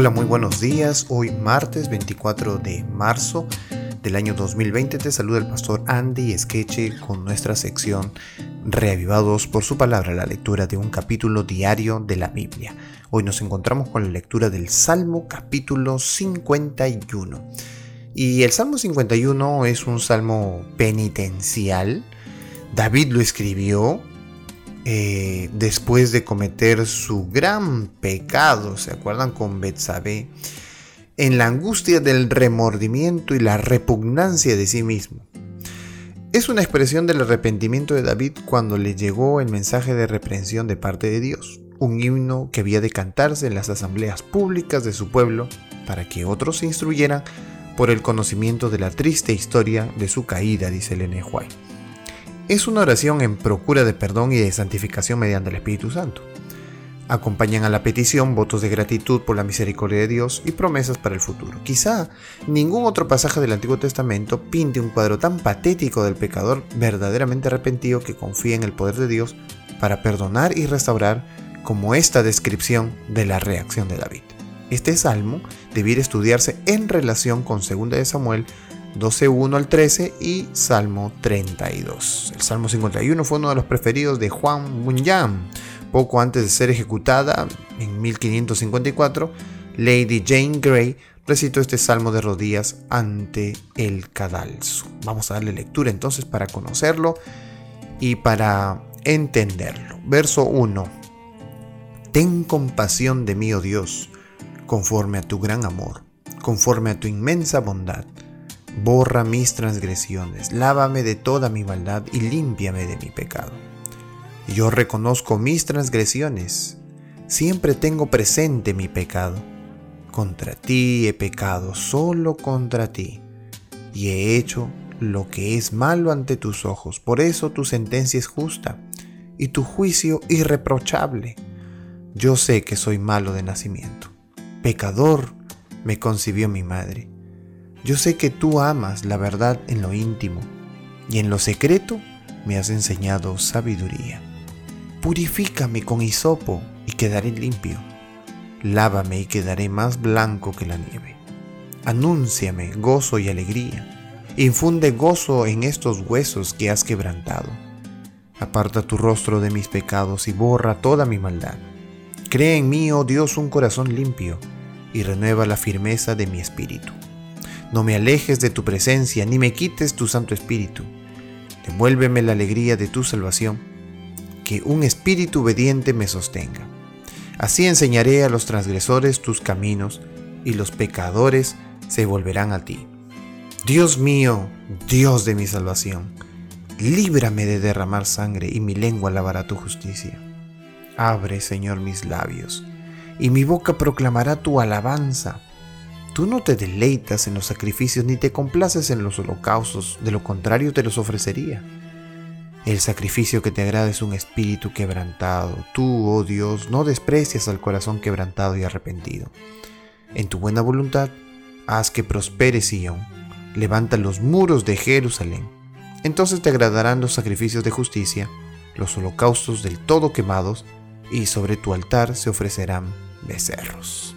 Hola, muy buenos días. Hoy martes 24 de marzo del año 2020 te saluda el pastor Andy Esqueche con nuestra sección Reavivados por su palabra, la lectura de un capítulo diario de la Biblia. Hoy nos encontramos con la lectura del Salmo capítulo 51. Y el Salmo 51 es un salmo penitencial. David lo escribió eh, después de cometer su gran pecado, ¿se acuerdan con Betsabé? En la angustia del remordimiento y la repugnancia de sí mismo. Es una expresión del arrepentimiento de David cuando le llegó el mensaje de reprensión de parte de Dios, un himno que había de cantarse en las asambleas públicas de su pueblo para que otros se instruyeran por el conocimiento de la triste historia de su caída, dice Lene White es una oración en procura de perdón y de santificación mediante el Espíritu Santo. Acompañan a la petición votos de gratitud por la misericordia de Dios y promesas para el futuro. Quizá ningún otro pasaje del Antiguo Testamento pinte un cuadro tan patético del pecador verdaderamente arrepentido que confía en el poder de Dios para perdonar y restaurar como esta descripción de la reacción de David. Este salmo debiera estudiarse en relación con 2 de Samuel 12.1 al 13 y Salmo 32. El Salmo 51 fue uno de los preferidos de Juan Bunyan. Poco antes de ser ejecutada, en 1554, Lady Jane Grey recitó este salmo de rodillas ante el cadalso. Vamos a darle lectura entonces para conocerlo y para entenderlo. Verso 1. Ten compasión de mí, oh Dios, conforme a tu gran amor, conforme a tu inmensa bondad borra mis transgresiones, lávame de toda mi maldad y límpiame de mi pecado. Yo reconozco mis transgresiones, siempre tengo presente mi pecado. Contra ti he pecado, solo contra ti, y he hecho lo que es malo ante tus ojos. Por eso tu sentencia es justa y tu juicio irreprochable. Yo sé que soy malo de nacimiento. Pecador me concibió mi madre. Yo sé que tú amas la verdad en lo íntimo y en lo secreto me has enseñado sabiduría. Purifícame con hisopo y quedaré limpio. Lávame y quedaré más blanco que la nieve. Anúnciame gozo y alegría. Infunde gozo en estos huesos que has quebrantado. Aparta tu rostro de mis pecados y borra toda mi maldad. Crea en mí, oh Dios, un corazón limpio y renueva la firmeza de mi espíritu. No me alejes de tu presencia, ni me quites tu Santo Espíritu. Devuélveme la alegría de tu salvación, que un espíritu obediente me sostenga. Así enseñaré a los transgresores tus caminos, y los pecadores se volverán a ti. Dios mío, Dios de mi salvación, líbrame de derramar sangre, y mi lengua lavará tu justicia. Abre, Señor, mis labios, y mi boca proclamará tu alabanza. Tú no te deleitas en los sacrificios ni te complaces en los holocaustos, de lo contrario te los ofrecería. El sacrificio que te agrada es un espíritu quebrantado. Tú, oh Dios, no desprecias al corazón quebrantado y arrepentido. En tu buena voluntad, haz que prospere Sion. Levanta los muros de Jerusalén. Entonces te agradarán los sacrificios de justicia, los holocaustos del todo quemados, y sobre tu altar se ofrecerán becerros.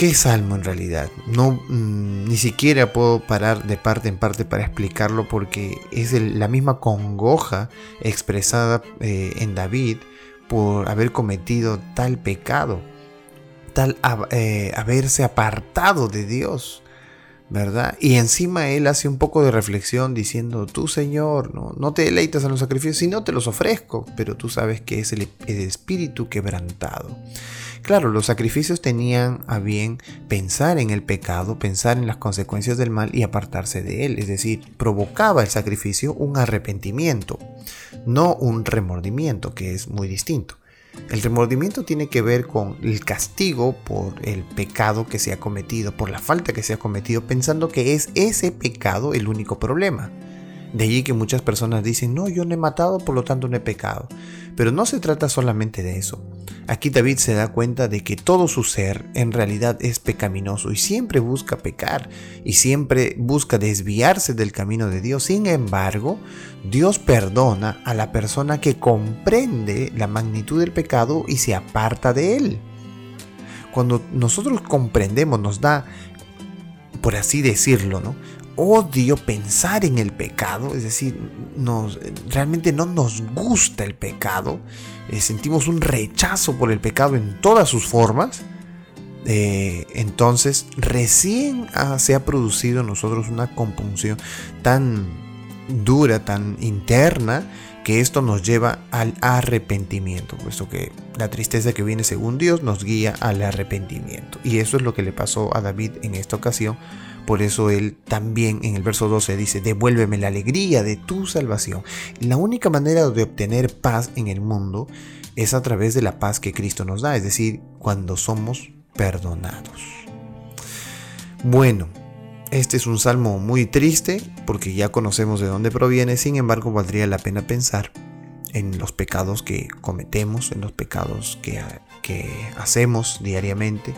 ¿Qué salmo en realidad? No, mm, ni siquiera puedo parar de parte en parte para explicarlo porque es la misma congoja expresada eh, en David por haber cometido tal pecado, tal eh, haberse apartado de Dios. ¿verdad? Y encima él hace un poco de reflexión diciendo, tú Señor, no, no te deleitas en los sacrificios, sino te los ofrezco, pero tú sabes que es el, el espíritu quebrantado. Claro, los sacrificios tenían a bien pensar en el pecado, pensar en las consecuencias del mal y apartarse de él, es decir, provocaba el sacrificio un arrepentimiento, no un remordimiento, que es muy distinto. El remordimiento tiene que ver con el castigo por el pecado que se ha cometido, por la falta que se ha cometido, pensando que es ese pecado el único problema. De allí que muchas personas dicen, no, yo no he matado, por lo tanto no he pecado. Pero no se trata solamente de eso. Aquí David se da cuenta de que todo su ser en realidad es pecaminoso y siempre busca pecar y siempre busca desviarse del camino de Dios. Sin embargo, Dios perdona a la persona que comprende la magnitud del pecado y se aparta de él. cuando nosotros comprendemos, nos da, por así decirlo, ¿no? Odio pensar en el pecado, es decir, nos, realmente no nos gusta el pecado, eh, sentimos un rechazo por el pecado en todas sus formas, eh, entonces recién se ha producido en nosotros una compunción tan dura, tan interna, que esto nos lleva al arrepentimiento, puesto que la tristeza que viene según Dios nos guía al arrepentimiento. Y eso es lo que le pasó a David en esta ocasión. Por eso él también en el verso 12 dice, devuélveme la alegría de tu salvación. La única manera de obtener paz en el mundo es a través de la paz que Cristo nos da, es decir, cuando somos perdonados. Bueno, este es un salmo muy triste porque ya conocemos de dónde proviene, sin embargo valdría la pena pensar en los pecados que cometemos, en los pecados que, hacemos diariamente.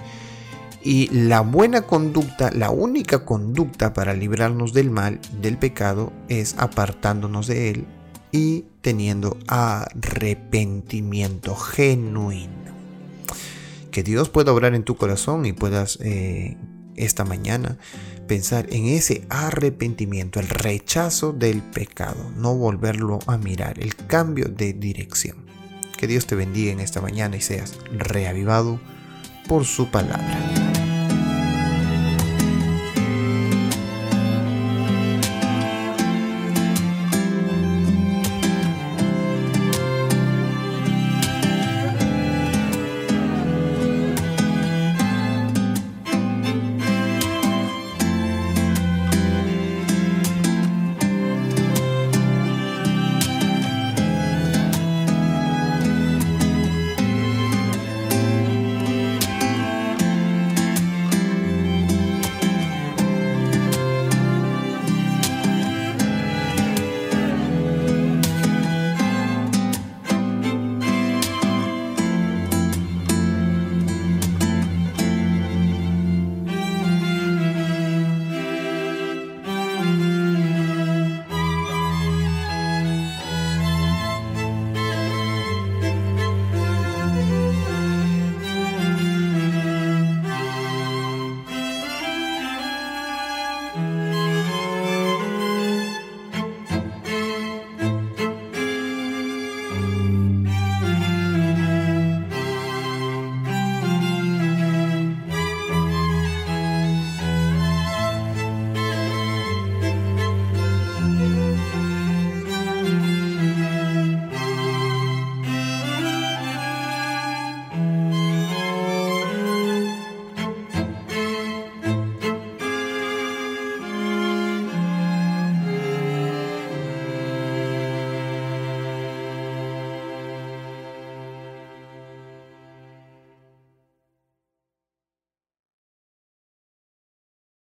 Y la buena conducta, la única conducta para librarnos del mal, del pecado, es apartándonos de él y teniendo arrepentimiento genuino. Que Dios pueda obrar en tu corazón y puedas eh, esta mañana pensar en ese arrepentimiento, el rechazo del pecado, no volverlo a mirar, el cambio de dirección. Que Dios te bendiga en esta mañana y seas reavivado por su palabra.